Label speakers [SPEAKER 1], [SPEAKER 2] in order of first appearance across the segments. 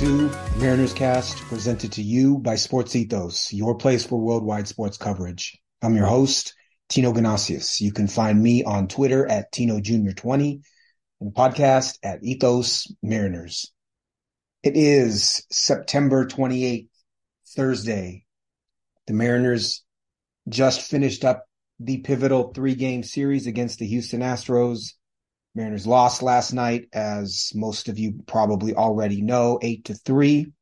[SPEAKER 1] To Mariners Cast, presented to you by Sports Ethos, your place for worldwide sports coverage. I'm your host, Tino Ganasius. You can find me on Twitter at Tino Junior 20 and the podcast at Ethos Mariners. It is September 28th, Thursday. The Mariners just finished up the pivotal three game series against the Houston Astros. Mariners lost last night, as most of you probably already know, eight to three.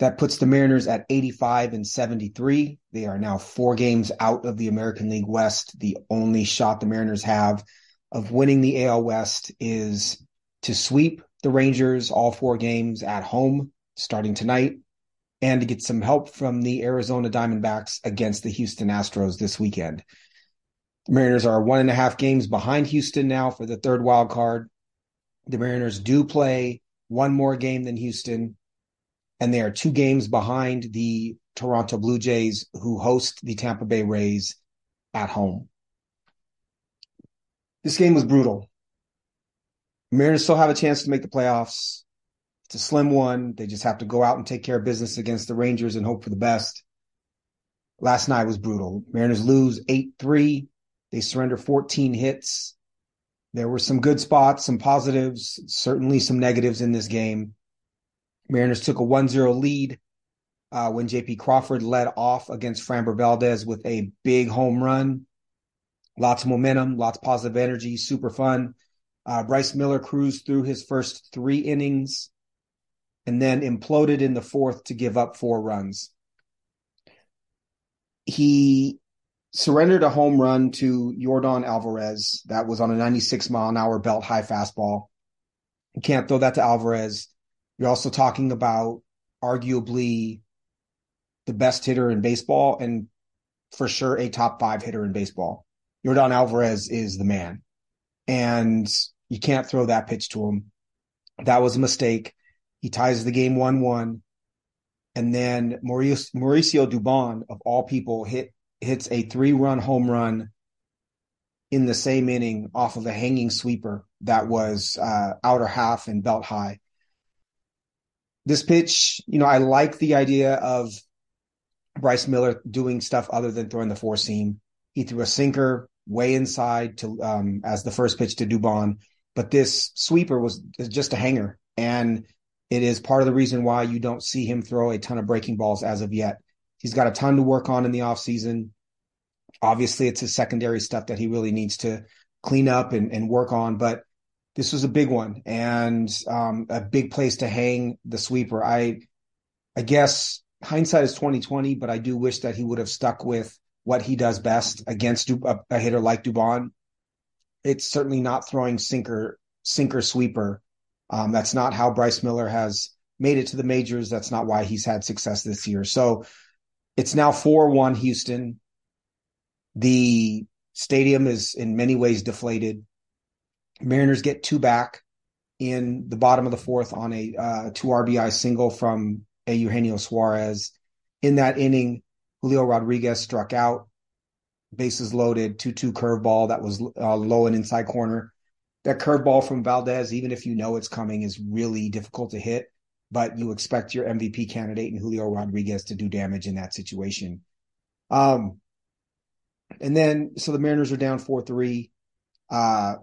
[SPEAKER 1] That puts the Mariners at 85 and 73. They are now four games out of the American League West. The only shot the Mariners have of winning the AL West is to sweep the Rangers all four games at home starting tonight and to get some help from the Arizona Diamondbacks against the Houston Astros this weekend. The Mariners are one and a half games behind Houston now for the third wild card. The Mariners do play one more game than Houston, and they are two games behind the Toronto Blue Jays, who host the Tampa Bay Rays at home. This game was brutal. The Mariners still have a chance to make the playoffs. It's a slim one. They just have to go out and take care of business against the Rangers and hope for the best. Last night was brutal. Mariners lose 8 3. They surrender 14 hits. There were some good spots, some positives, certainly some negatives in this game. Mariners took a 1 0 lead uh, when JP Crawford led off against Framber Valdez with a big home run. Lots of momentum, lots of positive energy, super fun. Uh, Bryce Miller cruised through his first three innings and then imploded in the fourth to give up four runs. He surrendered a home run to Yordan Alvarez. That was on a 96 mile an hour belt high fastball. You can't throw that to Alvarez. You're also talking about arguably the best hitter in baseball and for sure a top five hitter in baseball. Yordan Alvarez is the man. And you can't throw that pitch to him. That was a mistake. He ties the game 1 1. And then Mauricio, Mauricio Dubon, of all people, hit hits a three run home run in the same inning off of a hanging sweeper that was uh, outer half and belt high. This pitch, you know, I like the idea of Bryce Miller doing stuff other than throwing the four seam. He threw a sinker way inside to um, as the first pitch to Dubon, but this sweeper was just a hanger, and it is part of the reason why you don't see him throw a ton of breaking balls as of yet. He's got a ton to work on in the offseason. Obviously, it's his secondary stuff that he really needs to clean up and, and work on. But this was a big one and um, a big place to hang the sweeper. I, I guess hindsight is twenty twenty, but I do wish that he would have stuck with what he does best against a, a hitter like Dubon. It's certainly not throwing sinker sinker sweeper. Um, that's not how Bryce Miller has made it to the majors. That's not why he's had success this year. So it's now 4 1 Houston. The stadium is in many ways deflated. Mariners get two back in the bottom of the fourth on a uh, two RBI single from a Eugenio Suarez. In that inning, Julio Rodriguez struck out, bases loaded, 2 2 curveball that was uh, low and inside corner. That curveball from Valdez, even if you know it's coming, is really difficult to hit but you expect your MVP candidate and Julio Rodriguez to do damage in that situation. Um, and then so the Mariners are down four three. Uh,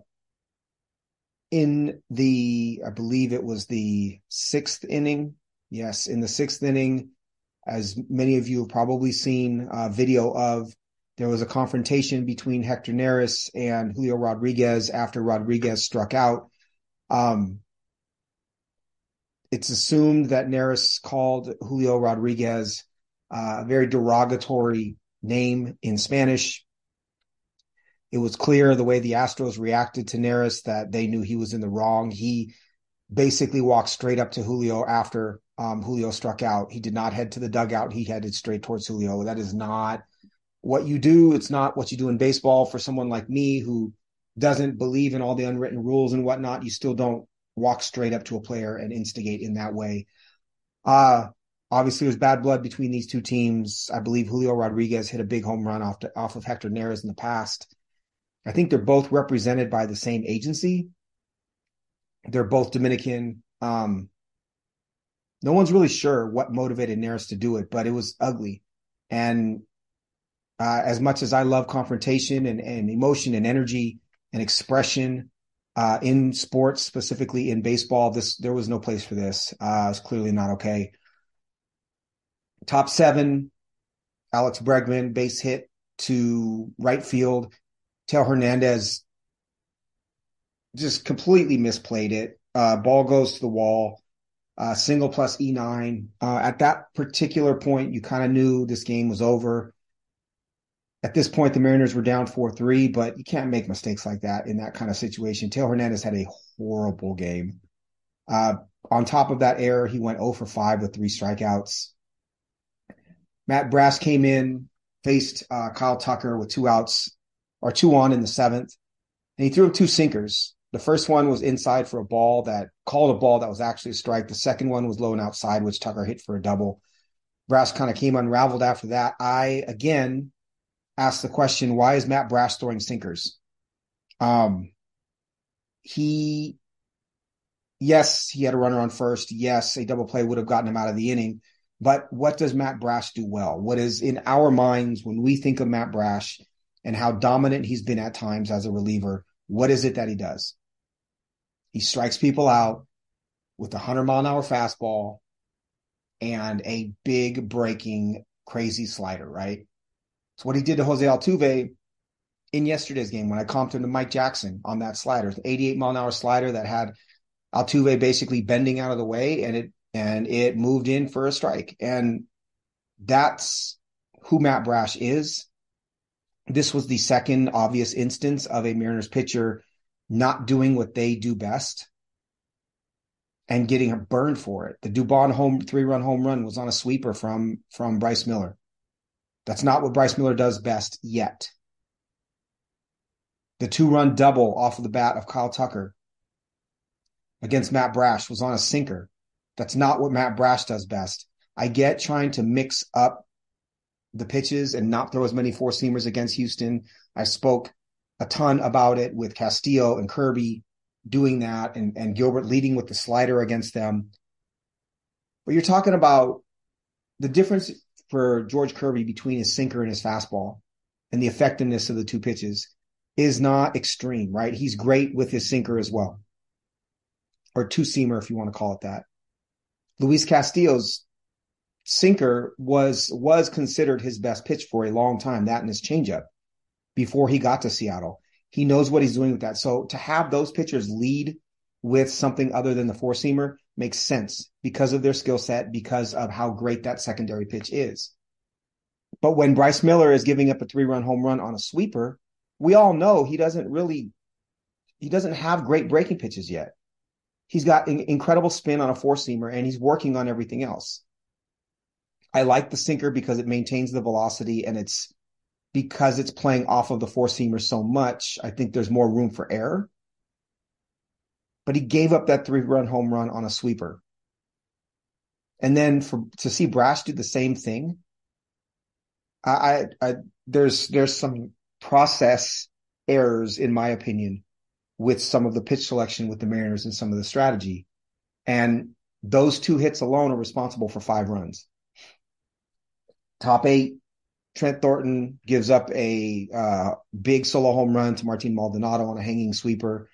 [SPEAKER 1] in the, I believe it was the sixth inning. Yes, in the sixth inning, as many of you have probably seen a video of, there was a confrontation between Hector Neris and Julio Rodriguez after Rodriguez struck out. Um, it's assumed that Neris called Julio Rodriguez uh, a very derogatory name in Spanish. It was clear the way the Astros reacted to Neris that they knew he was in the wrong. He basically walked straight up to Julio after um, Julio struck out. He did not head to the dugout. He headed straight towards Julio. That is not what you do. It's not what you do in baseball. For someone like me who doesn't believe in all the unwritten rules and whatnot, you still don't walk straight up to a player and instigate in that way. Uh, obviously, there's bad blood between these two teams. I believe Julio Rodriguez hit a big home run off, to, off of Hector Neris in the past. I think they're both represented by the same agency. They're both Dominican. Um, No one's really sure what motivated Neris to do it, but it was ugly. And uh, as much as I love confrontation and, and emotion and energy and expression uh, in sports, specifically in baseball, this there was no place for this. Uh, it's clearly not okay. Top seven, Alex Bregman base hit to right field. Teo Hernandez just completely misplayed it. Uh, ball goes to the wall. Uh, single plus E9. Uh, at that particular point, you kind of knew this game was over. At this point, the Mariners were down 4 3, but you can't make mistakes like that in that kind of situation. Teo Hernandez had a horrible game. Uh, on top of that error, he went 0 for 5 with three strikeouts. Matt Brash came in, faced uh, Kyle Tucker with two outs or two on in the seventh, and he threw him two sinkers. The first one was inside for a ball that called a ball that was actually a strike. The second one was low and outside, which Tucker hit for a double. Brash kind of came unraveled after that. I again asked the question, why is Matt Brash throwing sinkers? Um, he, yes, he had a runner on first. Yes, a double play would have gotten him out of the inning. But what does Matt Brash do well? What is in our minds when we think of Matt Brash and how dominant he's been at times as a reliever? What is it that he does? He strikes people out with a 100 mile an hour fastball and a big breaking crazy slider, right? It's what he did to Jose Altuve in yesterday's game when I comped him to Mike Jackson on that slider, the 88 mile an hour slider that had Altuve basically bending out of the way and it and it moved in for a strike. And that's who Matt Brash is. This was the second obvious instance of a Mariners pitcher not doing what they do best and getting a burn for it. The Dubon home three run home run was on a sweeper from from Bryce Miller. That's not what Bryce Miller does best yet. The two run double off of the bat of Kyle Tucker against Matt Brash was on a sinker. That's not what Matt Brash does best. I get trying to mix up the pitches and not throw as many four seamers against Houston. I spoke a ton about it with Castillo and Kirby doing that and, and Gilbert leading with the slider against them. But you're talking about the difference for George Kirby between his sinker and his fastball and the effectiveness of the two pitches is not extreme, right? He's great with his sinker as well, or two seamer, if you want to call it that. Luis Castillo's sinker was was considered his best pitch for a long time, that and his changeup before he got to Seattle. He knows what he's doing with that. So to have those pitchers lead with something other than the four seamer makes sense because of their skill set, because of how great that secondary pitch is. But when Bryce Miller is giving up a three run home run on a sweeper, we all know he doesn't really, he doesn't have great breaking pitches yet. He's got in- incredible spin on a four seamer and he's working on everything else. I like the sinker because it maintains the velocity and it's because it's playing off of the four seamer so much. I think there's more room for error but he gave up that three run home run on a sweeper. And then for to see Brash do the same thing, I, I, I there's there's some process errors in my opinion with some of the pitch selection with the Mariners and some of the strategy. And those two hits alone are responsible for five runs. Top eight, Trent Thornton gives up a uh, big solo home run to Martin Maldonado on a hanging sweeper.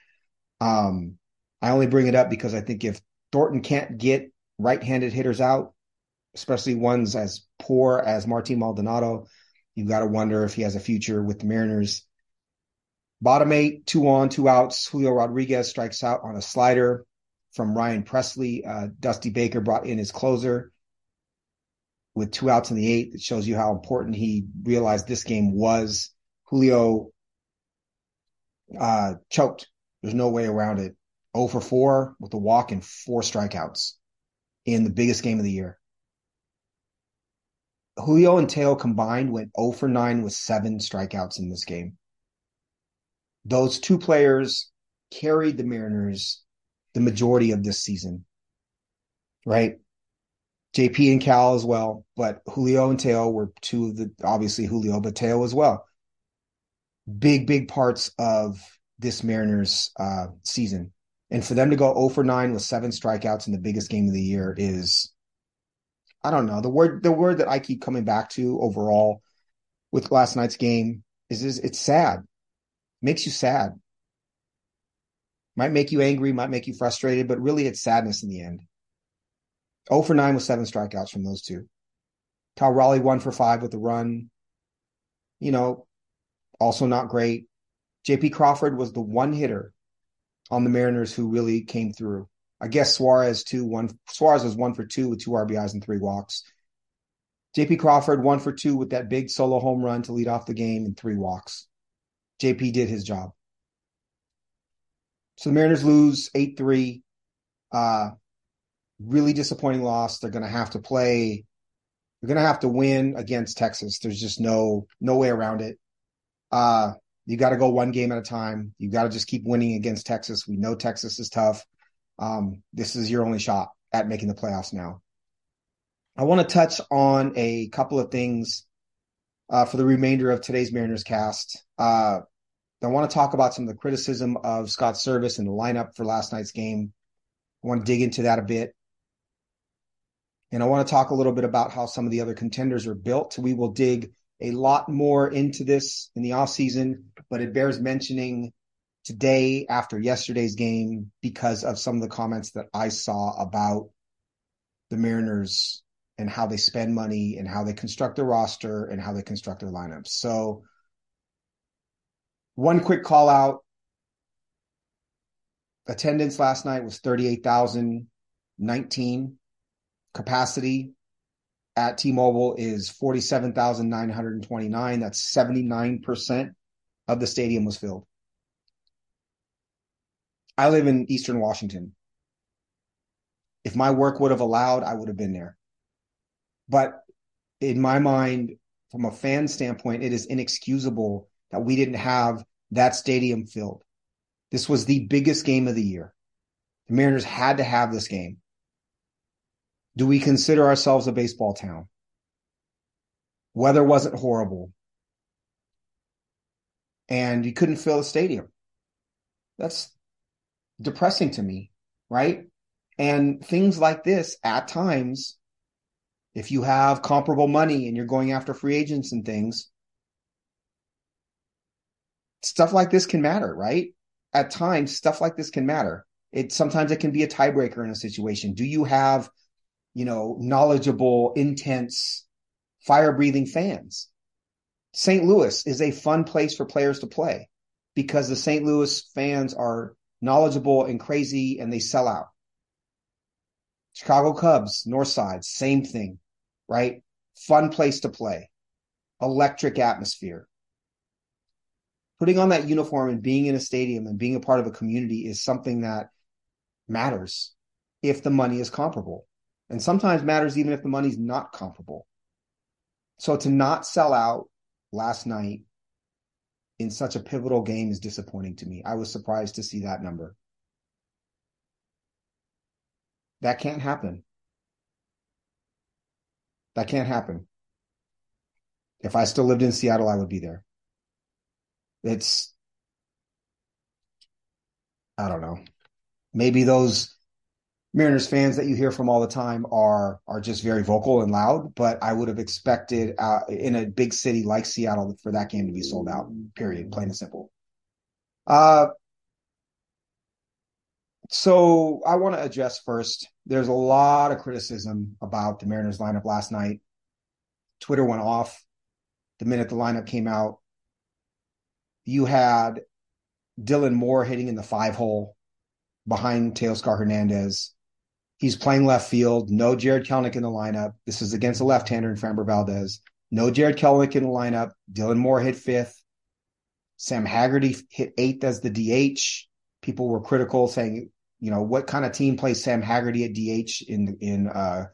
[SPEAKER 1] Um, I only bring it up because I think if Thornton can't get right-handed hitters out, especially ones as poor as Martin Maldonado, you've got to wonder if he has a future with the Mariners. Bottom eight, two on, two outs. Julio Rodriguez strikes out on a slider from Ryan Pressly. Uh, Dusty Baker brought in his closer with two outs in the eighth. It shows you how important he realized this game was. Julio uh, choked. There's no way around it. 0 for 4 with a walk and four strikeouts in the biggest game of the year. Julio and Teo combined went 0 for 9 with seven strikeouts in this game. Those two players carried the Mariners the majority of this season, right? JP and Cal as well, but Julio and Teo were two of the obviously Julio, but Teo as well. Big, big parts of this Mariners uh, season. And for them to go 0 for 9 with seven strikeouts in the biggest game of the year is I don't know. The word the word that I keep coming back to overall with last night's game is is it's sad. Makes you sad. Might make you angry, might make you frustrated, but really it's sadness in the end. 0 for 9 with seven strikeouts from those two. Cal Raleigh 1 for 5 with a run. You know, also not great. JP Crawford was the one hitter on the Mariners who really came through. I guess Suarez two one Suarez was one for two with two RBIs and three walks. JP Crawford one for two with that big solo home run to lead off the game and three walks. JP did his job. So the Mariners lose eight three. Uh, really disappointing loss. They're going to have to play. They're going to have to win against Texas. There's just no no way around it. Uh, you got to go one game at a time. You got to just keep winning against Texas. We know Texas is tough. Um, this is your only shot at making the playoffs now. I want to touch on a couple of things uh, for the remainder of today's Mariners cast. Uh, I want to talk about some of the criticism of Scott Servais and the lineup for last night's game. I want to dig into that a bit. And I want to talk a little bit about how some of the other contenders are built. We will dig a lot more into this in the offseason, but it bears mentioning today after yesterday's game because of some of the comments that I saw about the Mariners and how they spend money and how they construct their roster and how they construct their lineups. So, one quick call out attendance last night was 38,019. Capacity at T Mobile is 47,929. That's 79% of the stadium was filled. I live in Eastern Washington. If my work would have allowed, I would have been there. But in my mind, from a fan standpoint, it is inexcusable that we didn't have that stadium filled. This was the biggest game of the year. The Mariners had to have this game. Do we consider ourselves a baseball town? Weather wasn't horrible. And you couldn't fill a stadium. That's depressing to me, right? And things like this at times, if you have comparable money and you're going after free agents and things, stuff like this can matter, right? At times, stuff like this can matter. It sometimes it can be a tiebreaker in a situation. Do you have, you know, knowledgeable, intense, fire breathing fans? St. Louis is a fun place for players to play because the St. Louis fans are knowledgeable and crazy, and they sell out. Chicago Cubs, North Side, same thing, right? Fun place to play, electric atmosphere. Putting on that uniform and being in a stadium and being a part of a community is something that matters if the money is comparable. And sometimes matters even if the money's not comparable. So to not sell out last night in such a pivotal game is disappointing to me. I was surprised to see that number. That can't happen. That can't happen. If I still lived in Seattle, I would be there. It's, I don't know. Maybe those Mariners fans that you hear from all the time are are just very vocal and loud, but I would have expected uh, in a big city like Seattle for that game to be sold out. Period, plain and simple. Uh, so I want to address first. There's a lot of criticism about the Mariners lineup last night. Twitter went off the minute the lineup came out. You had Dylan Moore hitting in the five hole behind Teoscar Hernandez. He's playing left field. No Jared Kelenic in the lineup. This is against a left-hander in Framber Valdez. No Jared Kelenic in the lineup. Dylan Moore hit fifth. Sam Haggerty hit eighth as the DH. People were critical, saying, you know, what kind of team plays Sam Haggerty at DH in in uh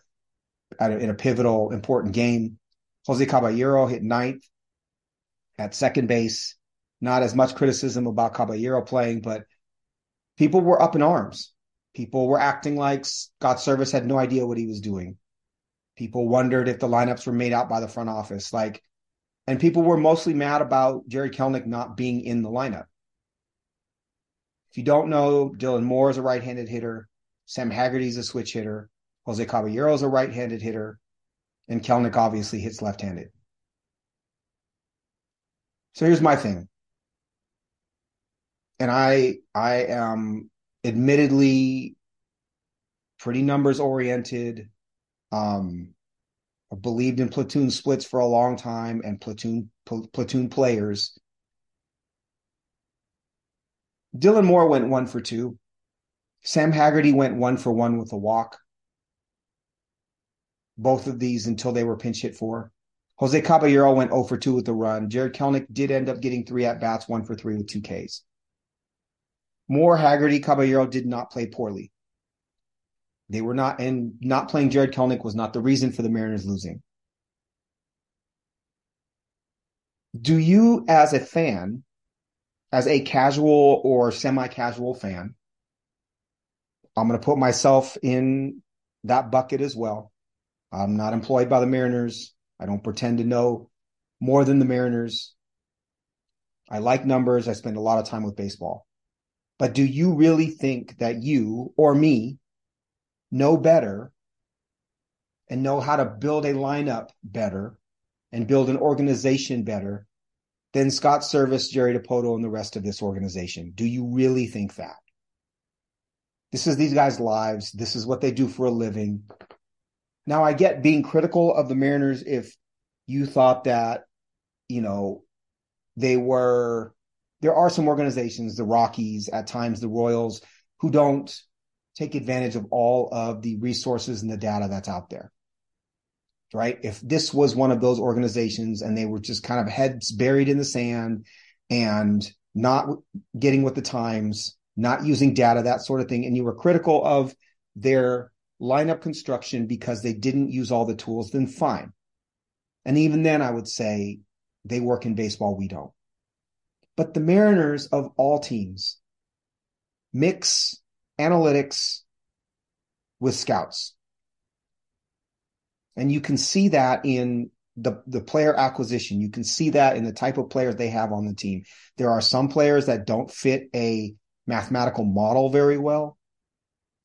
[SPEAKER 1] in a pivotal important game? Jose Caballero hit ninth at second base. Not as much criticism about Caballero playing, but people were up in arms. People were acting like Scott Servais had no idea what he was doing. People wondered if the lineups were made out by the front office. Like, and people were mostly mad about Jarred Kelenic not being in the lineup. If you don't know, Dylan Moore is a right-handed hitter. Sam Haggerty is a switch hitter. Jose Caballero is a right-handed hitter. And Kelenic obviously hits left handed. So here's my thing. And I I am admittedly pretty numbers oriented. Um I believed in platoon splits for a long time and platoon pl- platoon players. Dylan Moore went one for two. Sam Haggerty went one for one with a walk. Both of these until they were pinch hit for. Jose Caballero went 0 for 2 with a run. Jared Kelenic did end up getting three at bats, one for three with two Ks. Moore, Haggerty, Caballero did not play poorly. They were not, and not playing Jared Kelenic was not the reason for the Mariners losing. Do you, as a fan, as a casual or semi casual fan, I'm going to put myself in that bucket as well. I'm not employed by the Mariners. I don't pretend to know more than the Mariners. I like numbers. I spend a lot of time with baseball. But do you really think that you or me know better and know how to build a lineup better and build an organization better than Scott Servais, Jerry Dipoto, and the rest of this organization? Do you really think that? This is these guys' lives. This is what they do for a living. Now, I get being critical of the Mariners if you thought that, you know, they were, there are some organizations, the Rockies, at times the Royals, who don't take advantage of all of the resources and the data that's out there. Right. If this was one of those organizations and they were just kind of heads buried in the sand and not getting with the times, not using data, that sort of thing, and you were critical of their lineup construction because they didn't use all the tools, then fine. And even then, I would say they work in baseball, we don't. But the Mariners of all teams mix analytics with scouts. And you can see that in the, the player acquisition. You can see that in the type of players they have on the team. There are some players that don't fit a mathematical model very well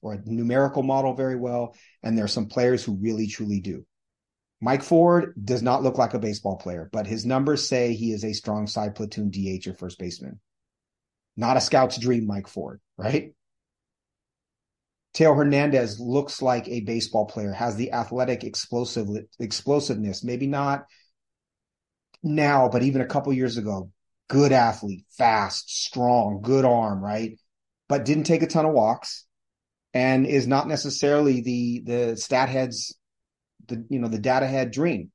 [SPEAKER 1] or a numerical model very well. And there are some players who really truly do. Mike Ford does not look like a baseball player, but his numbers say he is a strong side platoon DH or first baseman. Not a scout's dream, Mike Ford, right? Teo Hernandez looks like a baseball player, has the athletic explosive explosiveness, maybe not now, but even a couple years ago. Good athlete, fast, strong, good arm, right? But didn't take a ton of walks and is not necessarily the the stat heads the you know the data head dream.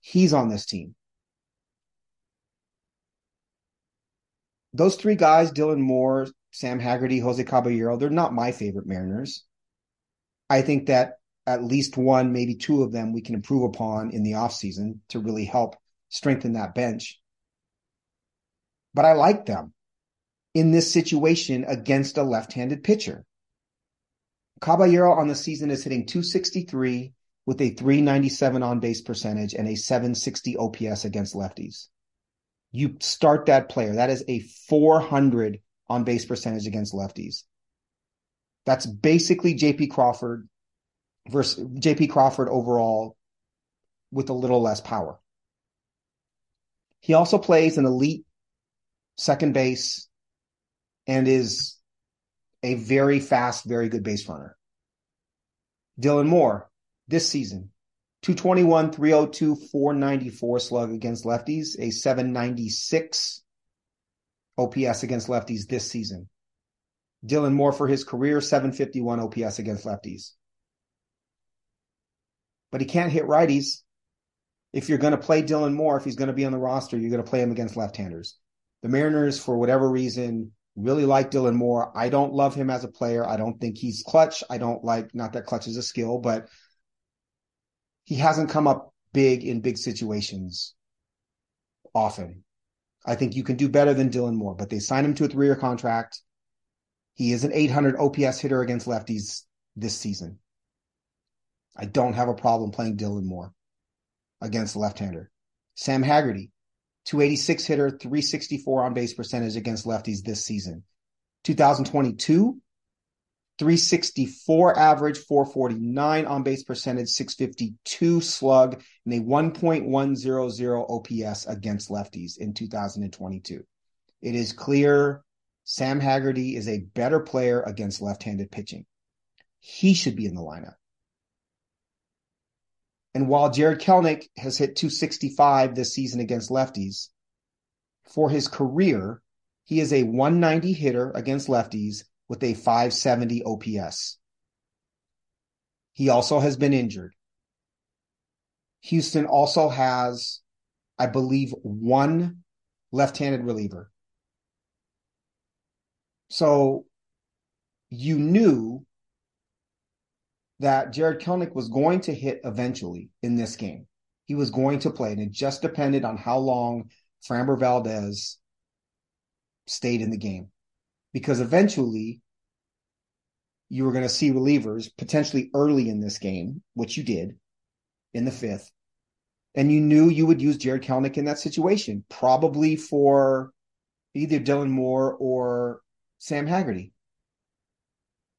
[SPEAKER 1] He's on this team. Those three guys, Dylan Moore, Sam Haggerty, Jose Caballero, they're not my favorite Mariners. I think that at least one, maybe two of them we can improve upon in the offseason to really help strengthen that bench. But I like them in this situation against a left handed pitcher. Caballero on the season is hitting 263 with a 397 on base percentage and a 760 OPS against lefties. You start that player. That is a 400 on base percentage against lefties. That's basically JP Crawford versus JP Crawford overall with a little less power. He also plays an elite second base and is a very fast, very good base runner. Dylan Moore, this season, 221, 302, 494 slug against lefties, a 796 OPS against lefties this season. Dylan Moore for his career, 751 OPS against lefties. But he can't hit righties. If you're going to play Dylan Moore, if he's going to be on the roster, you're going to play him against left-handers. The Mariners, for whatever reason, Really like Dylan Moore. I don't love him as a player. I don't think he's clutch. I don't like, not that clutch is a skill, but he hasn't come up big in big situations often. I think you can do better than Dylan Moore, but they signed him to a three year contract. He is an 800 OPS hitter against lefties this season. I don't have a problem playing Dylan Moore against left hander. Sam Haggerty, 286 hitter, 364 on base percentage against lefties this season. 2022, 364 average, 449 on base percentage, 652 slug, and a 1.100 OPS against lefties in 2022. It is clear Sam Haggerty is a better player against left handed pitching. He should be in the lineup. And while Jared Kelenic has hit 265 this season against lefties, for his career, he is a 190 hitter against lefties with a 570 OPS. He also has been injured. Houston also has, I believe, one left handed reliever. So you knew that Jared Kelenic was going to hit eventually in this game. He was going to play, and it just depended on how long Framber Valdez stayed in the game because eventually you were going to see relievers potentially early in this game, which you did in the fifth. And you knew you would use Jared Kelenic in that situation, probably for either Dylan Moore or Sam Haggerty.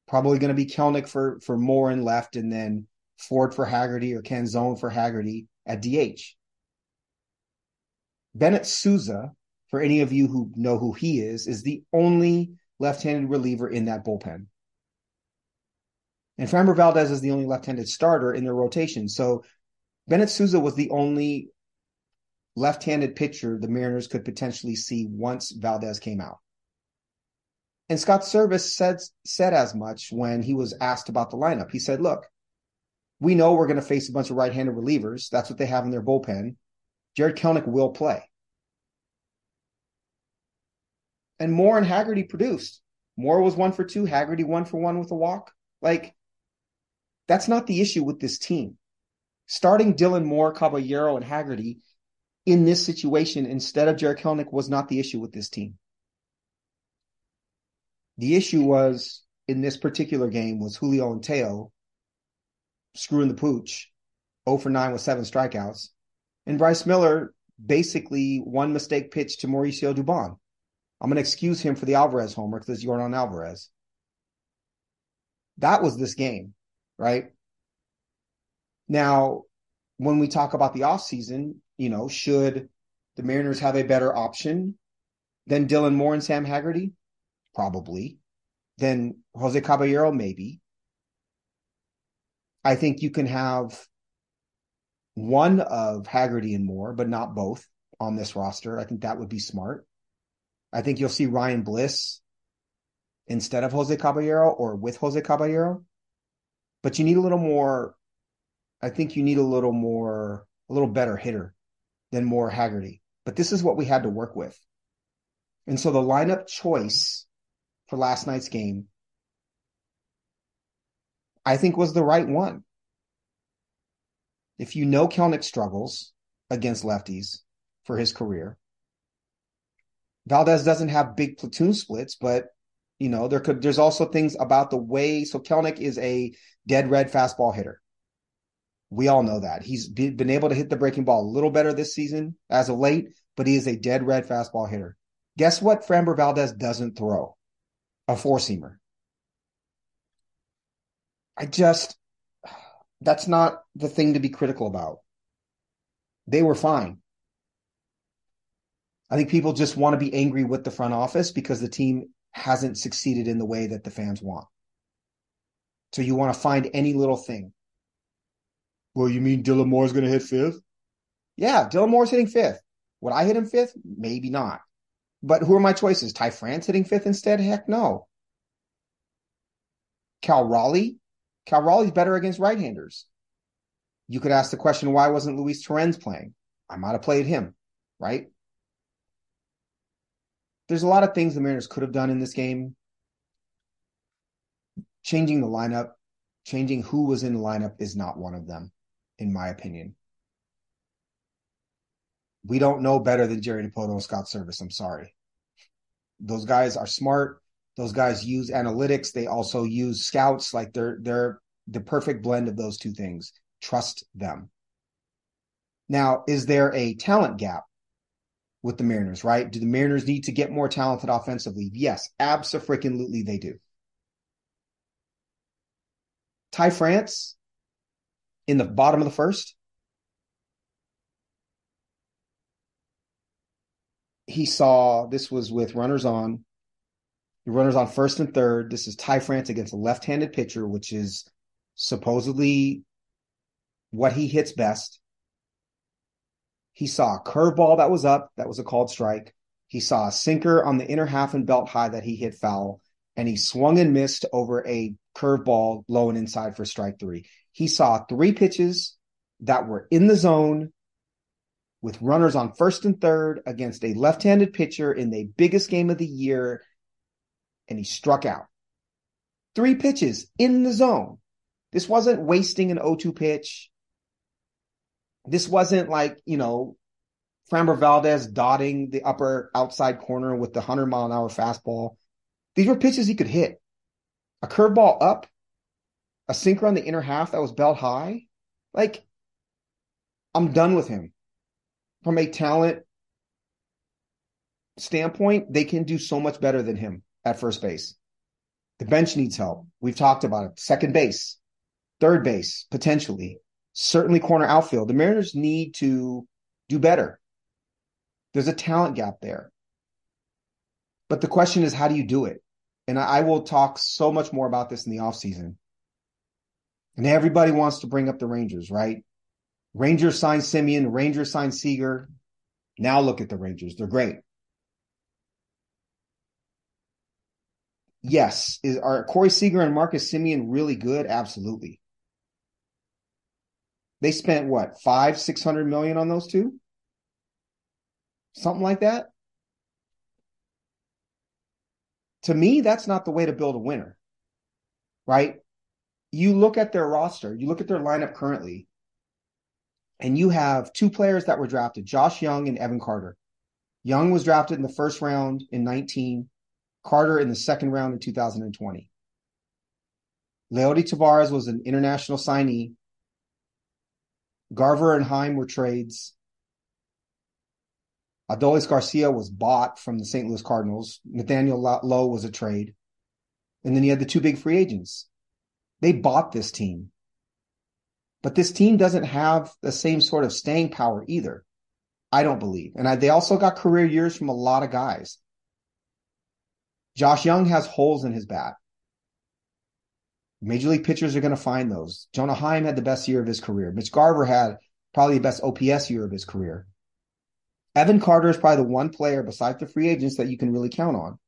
[SPEAKER 1] Probably going to be Kelenic for, for Moore and left, and then Ford for Haggerty or Canzone for Haggerty at DH. Bennett Sousa, for any of you who know who he is, is the only left-handed reliever in that bullpen. And Framber Valdez is the only left-handed starter in their rotation. So Bennett Sousa was the only left-handed pitcher the Mariners could potentially see once Valdez came out. And Scott Servais said said as much when he was asked about the lineup. He said, "Look, we know we're going to face a bunch of right-handed relievers. That's what they have in their bullpen. Jared Kelenic will play and Moore and Haggerty produced. Moore was one for two, Haggerty one for one with a walk. Like, that's not the issue with this team. Starting Dylan Moore, Caballero, and Haggerty in this situation instead of Jarred Kelenic was not the issue with this team. The issue was in this particular game was Julio and Teo screwing the pooch, 0 for 9 with seven strikeouts, and Bryce Miller basically one mistake pitch to Mauricio Dubon. I'm going to excuse him for the Alvarez homer because it's Yordan Alvarez. That was this game, right? Now, when we talk about the offseason, you know, should the Mariners have a better option than Dylan Moore and Sam Haggerty? Probably. Then Jose Caballero, maybe. I think you can have one of Haggerty and Moore, but not both on this roster. I think that would be smart. I think you'll see Ryan Bliss instead of Jose Caballero or with Jose Caballero. But you need a little more. I think you need a little more, a little better hitter than Moore Haggerty. But this is what we had to work with. And so the lineup choice for last night's game, I think was the right one. If you know Kelenic struggles against lefties for his career, Valdez doesn't have big platoon splits, but you know, there could there's also things about the way so Kelenic is a dead red fastball hitter. We all know that. He's been able to hit the breaking ball a little better this season as of late, but he is a dead red fastball hitter. Guess what Framber Valdez doesn't throw? A four seamer. I just that's not the thing to be critical about. They were fine. I think people just want to be angry with the front office because the team hasn't succeeded in the way that the fans want. So you want to find any little thing. Well, you mean Dylan Moore's going to hit fifth? Yeah, Dylan Moore's hitting fifth. Would I hit him fifth? Maybe not. But who are my choices? Ty France hitting fifth instead? Heck no. Cal Raleigh? Cal Raleigh's better against right-handers. You could ask the question, why wasn't Luis Torrens playing? I might have played him, right? There's a lot of things the Mariners could have done in this game. Changing the lineup, changing who was in the lineup is not one of them, in my opinion. We don't know better than Jerry Dipoto and Scott Servais. I'm sorry. Those guys are smart. Those guys use analytics. They also use scouts. Like they're they're the perfect blend of those two things. Trust them. Now, is there a talent gap? With the Mariners, right? Do the Mariners need to get more talented offensively? Yes, absolutely they do. Ty France in the bottom of the first. He saw this was with runners on. The runners on first and third. This is Ty France against a left-handed pitcher, which is supposedly what he hits best. He saw a curveball that was up, that was a called strike. He saw a sinker on the inner half and belt high that he hit foul, and he swung and missed over a curveball low and inside for strike three. He saw three pitches that were in the zone with runners on first and third against a left handed pitcher in the biggest game of the year, and he struck out. Three pitches in the zone. This wasn't wasting an 0 2 pitch. This wasn't like, you know, Framber Valdez dotting the upper outside corner with the 100 mile an hour fastball. These were pitches he could hit. A curveball up, a sinker on the inner half that was belt high. Like, I'm done with him. From a talent standpoint, they can do so much better than him at first base. The bench needs help. We've talked about it. Second base, third base, potentially, certainly corner outfield. The Mariners need to do better. There's a talent gap there. But the question is, how do you do it? And I, will talk so much more about this in the offseason. And everybody wants to bring up the Rangers, right? Rangers signed Semien, Rangers signed Seager. Now look at the Rangers. They're great. Yes. Is are Corey Seager and Marcus Semien really good? Absolutely. They spent what five, six hundred million on those two? Something like that. To me, that's not the way to build a winner. Right? You look at their roster, you look at their lineup currently, and you have two players that were drafted, Josh Jung and Evan Carter. Jung was drafted in the first round in 19, Carter in the second round in 2020. Leody Taveras was an international signee. Garver and Heim were trades. Adolis Garcia was bought from the St. Louis Cardinals. Nathaniel Lowe was a trade. And then you had the two big free agents. They bought this team. But this team doesn't have the same sort of staying power either. I don't believe. And I, they also got career years from a lot of guys. Josh Jung has holes in his bat. Major league pitchers are going to find those. Jonah Heim had the best year of his career. Mitch Garver had probably the best OPS year of his career. Evan Carter is probably the one player besides the free agents that you can really count on.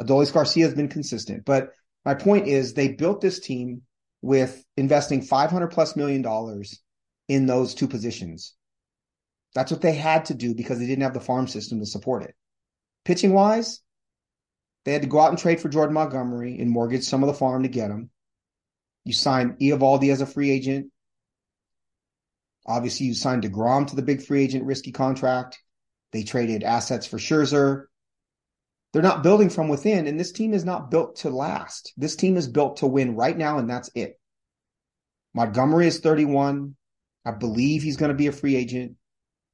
[SPEAKER 1] Adolis Garcia has been consistent, but my point is they built this team with investing 500 plus million dollars in those two positions. That's what they had to do because they didn't have the farm system to support it. Pitching wise, they had to go out and trade for Jordan Montgomery and mortgage some of the farm to get him. You signed Eovaldi as a free agent. Obviously, you signed DeGrom to the big free agent risky contract. They traded assets for Scherzer. They're not building from within, and this team is not built to last. This team is built to win right now, and that's it. Montgomery is 31. I believe he's going to be a free agent.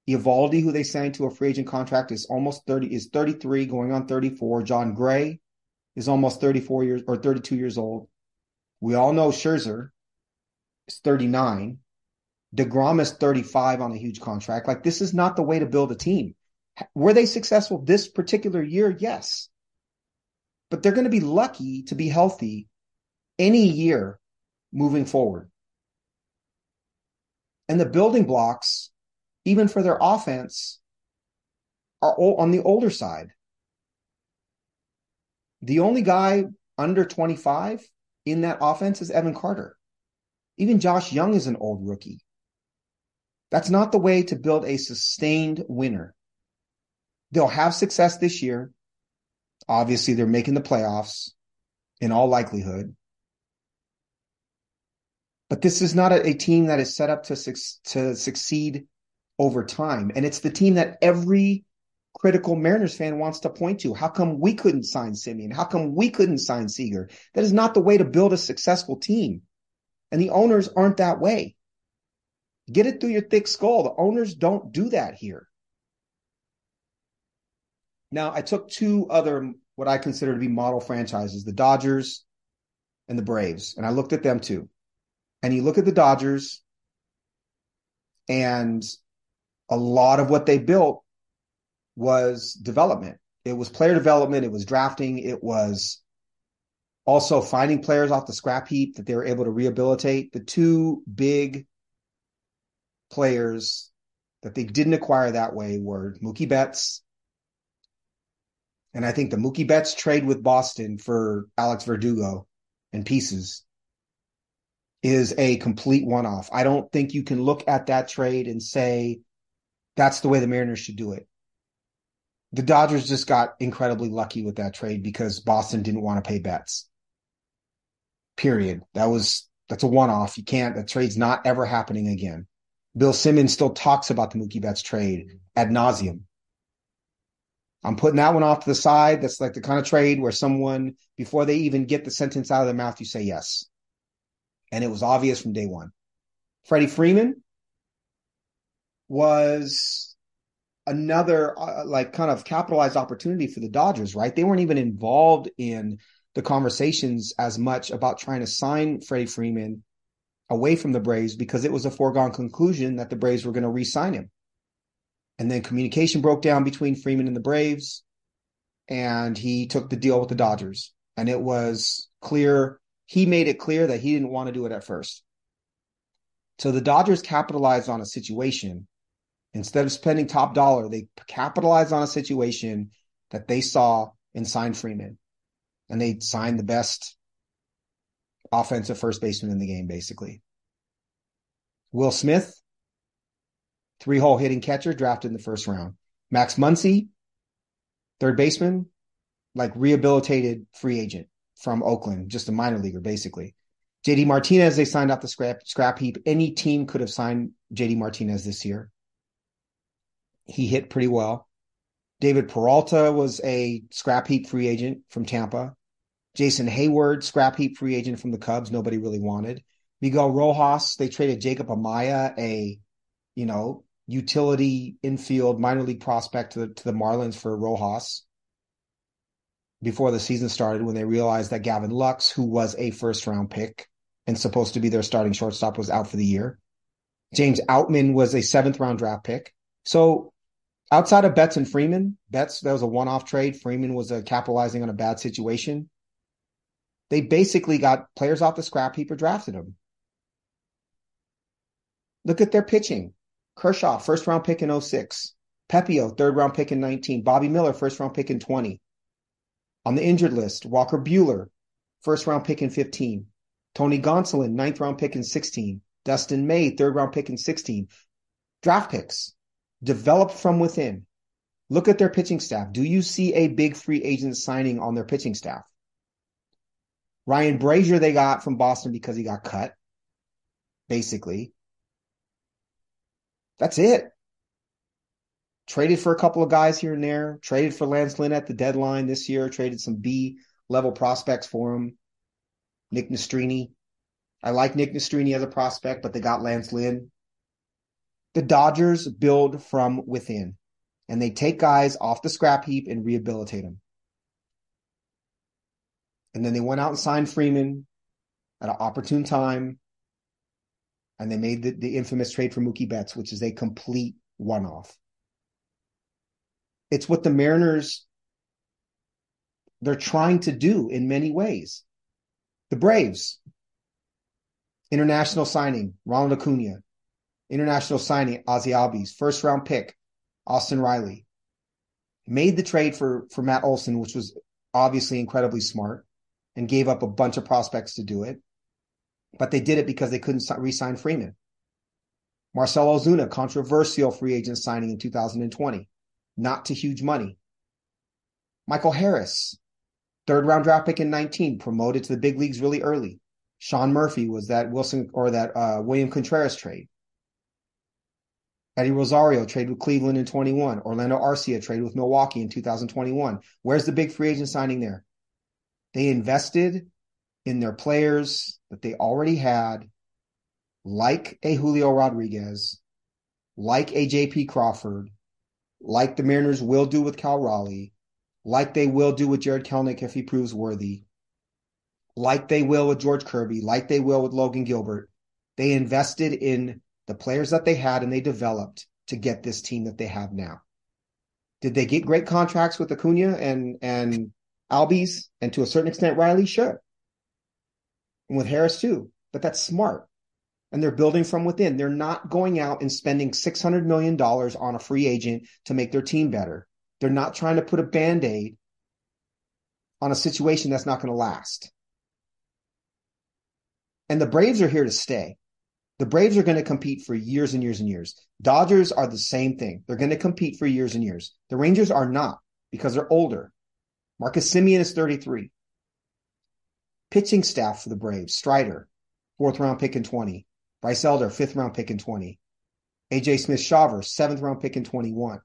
[SPEAKER 1] Eovaldi, who they signed to a free agent contract, is almost 30, is 33, going on 34. Jon Gray is almost 34 years or 32 years old. We all know Scherzer is 39. DeGrom is 35 on a huge contract. Like, this is not the way to build a team. Were they successful this particular year? Yes. But they're going to be lucky to be healthy any year moving forward. And the building blocks, even for their offense, are on the older side. The only guy under 25 in that offense is Evan Carter. Even Josh Jung is an old rookie. That's not the way to build a sustained winner. They'll have success this year. Obviously, they're making the playoffs in all likelihood. But this is not a, a team that is set up to, to succeed over time. And it's the team that every critical Mariners fan wants to point to. How come we couldn't sign Semien? How come we couldn't sign Seager? That is not the way to build a successful team. And the owners aren't that way. Get it through your thick skull. The owners don't do that here. Now, I took two other what I consider to be model franchises, the Dodgers and the Braves, and I looked at them too. And you look at the Dodgers, and a lot of what they built was development. It was player development, it was drafting, it was also finding players off the scrap heap that they were able to rehabilitate. The two big players that they didn't acquire that way were Mookie Betts. And I think the Mookie Betts trade with Boston for Alex Verdugo and pieces is a complete one off. I don't think you can look at that trade and say that's the way the Mariners should do it. The Dodgers just got incredibly lucky with that trade because Boston didn't want to pay Betts. Period. That was that's a one off. You can't that trade's not ever happening again. Bill Simmons still talks about the Mookie Betts trade ad nauseum. I'm putting that one off to the side. That's like the kind of trade where someone, before they even get the sentence out of their mouth, you say yes. And it was obvious from day one. Freddie Freeman was another uh, like kind of capitalized opportunity for the Dodgers, right? They weren't even involved in the conversations as much about trying to sign Freddie Freeman away from the Braves because it was a foregone conclusion that the Braves were going to re-sign him. And then communication broke down between Freeman and the Braves, and he took the deal with the Dodgers. And it was clear, he made it clear that he didn't want to do it at first. So the Dodgers capitalized on a situation. Instead of spending top dollar, they capitalized on a situation that they saw and signed Freeman. And they signed the best offensive first baseman in the game, basically. Will Smith, three hole hitting catcher, drafted in the first round. Max Muncy, third baseman, like rehabilitated free agent from Oakland, just a minor leaguer, basically. JD Martinez, they signed off the scrap scrap heap. Any team could have signed JD Martinez this year. He hit pretty well. David Peralta was a scrap heap free agent from Tampa. Jason Heyward, scrap heap free agent from the Cubs, nobody really wanted. Miguel Rojas, they traded Jacob Amaya, a you know utility infield minor league prospect to the, to the Marlins for Rojas before the season started when they realized that Gavin Lux, who was a first round pick and supposed to be their starting shortstop, was out for the year. James Outman was a seventh round draft pick. So outside of Betts and Freeman, Betts, that was a one off trade. Freeman was a capitalizing on a bad situation they basically got players off the scrap heap or drafted them. Look at their pitching. Kershaw, first round pick in 06. Pepiot, third round pick in 19. Bobby Miller, first round pick in 20. On the injured list, Walker Buehler, first round pick in 15. Tony Gonsolin, ninth round pick in 16. Dustin May, third round pick in 16. Draft picks developed from within. Look at their pitching staff. Do you see a big free agent signing on their pitching staff? Ryan Brasier they got from Boston because he got cut, basically. That's it. Traded for a couple of guys here and there. Traded for Lance Lynn at the deadline this year. Traded some B level prospects for him. Nick Nastrini. I like Nick Nastrini as a prospect, but they got Lance Lynn. The Dodgers build from within, and they take guys off the scrap heap and rehabilitate them. And then they went out and signed Freeman at an opportune time. And they made the, the infamous trade for Mookie Betts, which is a complete one off. It's what the Mariners they're trying to do in many ways. The Braves, international signing, Ronald Acuna, international signing, Ozzie Albies, first round pick, Austin Riley. Made the trade for for Matt Olson, which was obviously incredibly smart and gave up a bunch of prospects to do it. But they did it because they couldn't re sign Freeman. Marcell Ozuna, controversial free agent signing in 2020, not to huge money. Michael Harris, third round draft pick in 19, promoted to the big leagues really early. Sean Murphy was that Wilson or that uh, William Contreras trade. Eddie Rosario traded with Cleveland in 21. Orlando Arcia traded with Milwaukee in 2021. Where's the big free agent signing there? They invested in their players that they already had, like a Julio Rodriguez, like a JP Crawford, like the Mariners will do with Cal Raleigh, like they will do with Jarred Kelenic if he proves worthy, like they will with George Kirby, like they will with Logan Gilbert. They invested in the players that they had and they developed to get this team that they have now. Did they get great contracts with Acuna and and Albies and to a certain extent Riley? Sure. And with Harris too. But that's smart. And they're building from within. They're not going out and spending $600 million on a free agent to make their team better. They're not trying to put a band aid on a situation that's not going to last. And the Braves are here to stay. The Braves are going to compete for years and years and years. Dodgers are the same thing. They're going to compete for years and years. The Rangers are not because they're older. Marcus Semien is 33. Pitching staff for the Braves, Strider, fourth round pick in 20. Bryce Elder, fifth round pick in 20. AJ Smith Shawver, seventh round pick in 21.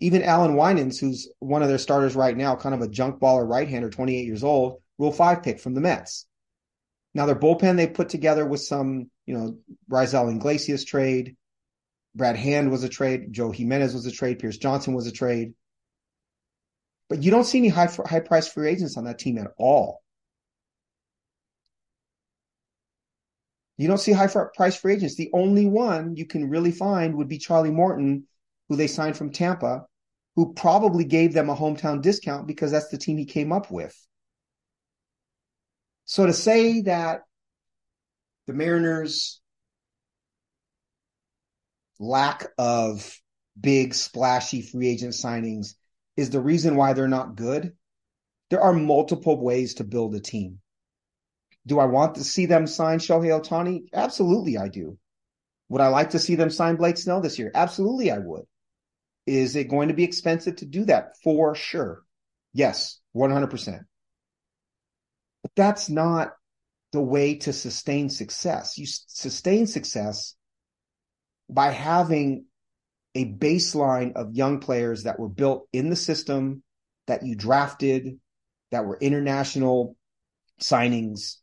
[SPEAKER 1] Even Allan Winans, who's one of their starters right now, kind of a junk baller right hander, 28 years old, Rule 5 pick from the Mets. Now, their bullpen they put together with some, you know, Raisel Iglesias trade. Brad Hand was a trade. Joe Jimenez was a trade. Pierce Johnson was a trade. But you don't see any high high price free agents on that team at all. You don't see high price free agents. The only one you can really find would be Charlie Morton, who they signed from Tampa, who probably gave them a hometown discount because that's the team he came up with. So to say that the Mariners lack of big splashy free agent signings is the reason why they're not good. There are multiple ways to build a team. Do I want to see them sign Shohei Ohtani? Absolutely, I do. Would I like to see them sign Blake Snell this year? Absolutely, I would. Is it going to be expensive to do that? For sure. Yes, 100%. But that's not the way to sustain success. You sustain success by having a baseline of young players that were built in the system that you drafted, that were international signings,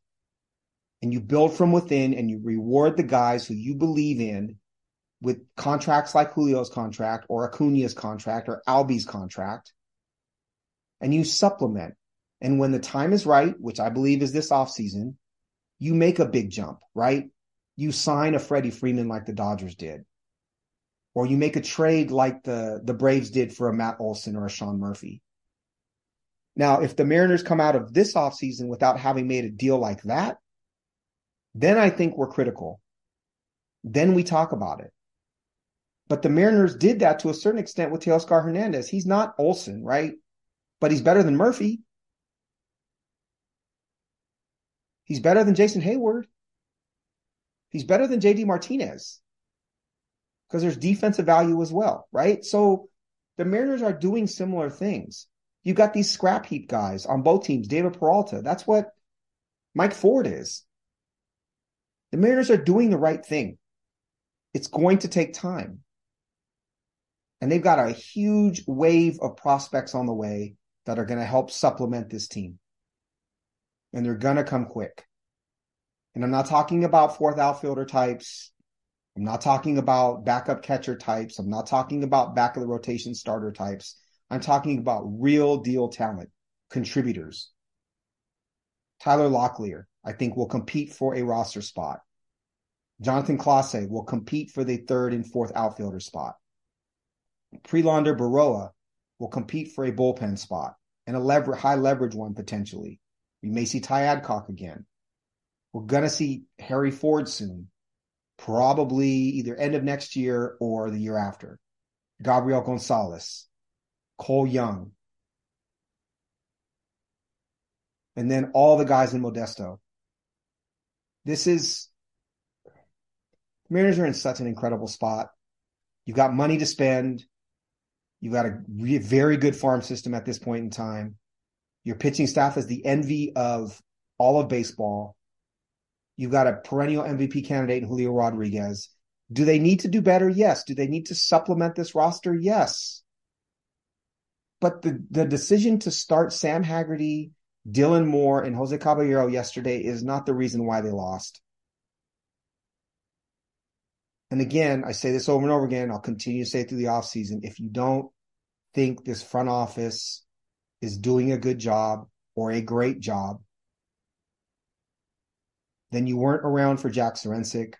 [SPEAKER 1] and you build from within and you reward the guys who you believe in with contracts like Julio's contract or Acuna's contract or Albies' contract, and you supplement. And when the time is right, which I believe is this offseason, you make a big jump, right? You sign a Freddie Freeman like the Dodgers did. Or you make a trade like the, the Braves did for a Matt Olson or a Sean Murphy. Now, if the Mariners come out of this offseason without having made a deal like that, then I think we're critical. Then we talk about it. But the Mariners did that to a certain extent with Teoscar Hernandez. He's not Olson, right? But he's better than Murphy. He's better than Jason Heyward. He's better than JD Martinez because there's defensive value as well, right? So the Mariners are doing similar things. You got these scrap heap guys on both teams, David Peralta. That's what Mike Ford is. The Mariners are doing the right thing. It's going to take time. And they've got a huge wave of prospects on the way that are going to help supplement this team. And they're going to come quick. And I'm not talking about fourth outfielder types. I'm not talking about backup catcher types. I'm not talking about back of the rotation starter types. I'm talking about real deal talent, contributors. Tyler Locklear, I think, will compete for a roster spot. Jonathan Clase will compete for the third and fourth outfielder spot. Prelander Berroa will compete for a bullpen spot and a lever- high leverage one potentially. We may see Ty Adcock again. We're going to see Harry Ford soon, probably either end of next year or the year after. Gabriel Gonzalez, Cole Young, and then all the guys in Modesto. This is Mariners are in such an incredible spot. You've got money to spend. You've got a very good farm system at this point in time. Your pitching staff is the envy of all of baseball. You've got a perennial MVP candidate in Julio Rodriguez. Do they need to do better? Yes. Do they need to supplement this roster? Yes. But the, the decision to start Sam Haggerty, Dylan Moore, and Jose Caballero yesterday is not the reason why they lost. And again, I say this over and over again. I'll continue to say it through the offseason. If you don't think this front office is doing a good job or a great job, then you weren't around for Jack Zduriencik,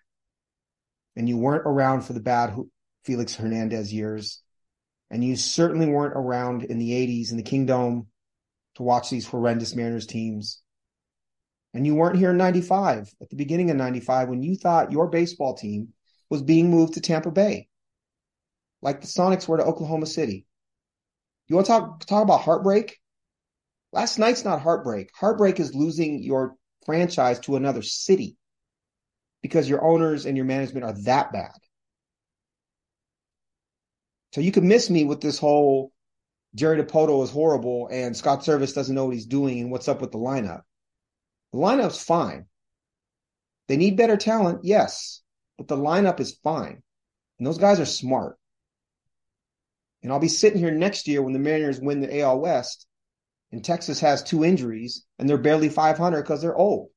[SPEAKER 1] and you weren't around for the bad Felix Hernandez years, and you certainly weren't around in the 80s in the Kingdome to watch these horrendous Mariners teams. And you weren't here in 95, at the beginning of 95, when you thought your baseball team was being moved to Tampa Bay, like the Sonics were to Oklahoma City. You want to talk, talk about heartbreak? Last night's not heartbreak. Heartbreak is losing your franchise to another city because your owners and your management are that bad. So you could miss me with this whole Jerry Dipoto is horrible and Scott Servais doesn't know what he's doing and what's up with the lineup. The lineup's fine. They need better talent, yes, but the lineup is fine. And those guys are smart. And I'll be sitting here next year when the Mariners win the AL West and Texas has two injuries and they're barely 500 because they're old.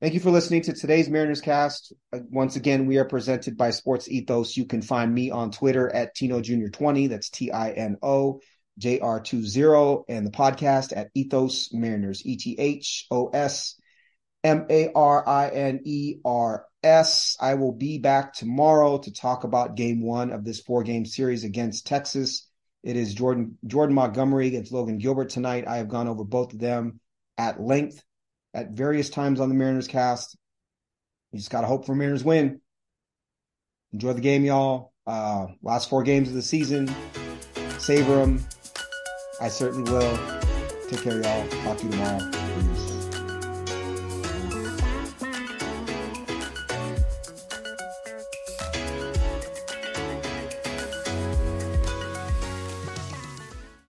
[SPEAKER 1] Thank you for listening to today's Mariners cast. Uh, once again, we are presented by Sports Ethos. You can find me on Twitter at Tino Jr. 20. That's T I N O J R 20 and the podcast at Ethos Mariners, E T H O S M A R I N E R S. I will be back tomorrow to talk about game one of this four game series against Texas. It is Jordan Jordan Montgomery against Logan Gilbert tonight. I have gone over both of them at length at various times on the Mariners cast. You just gotta hope for Mariners win. Enjoy the game, y'all. Uh, last four games of the season. Savor them. I certainly will. Take care, y'all. Talk to you tomorrow.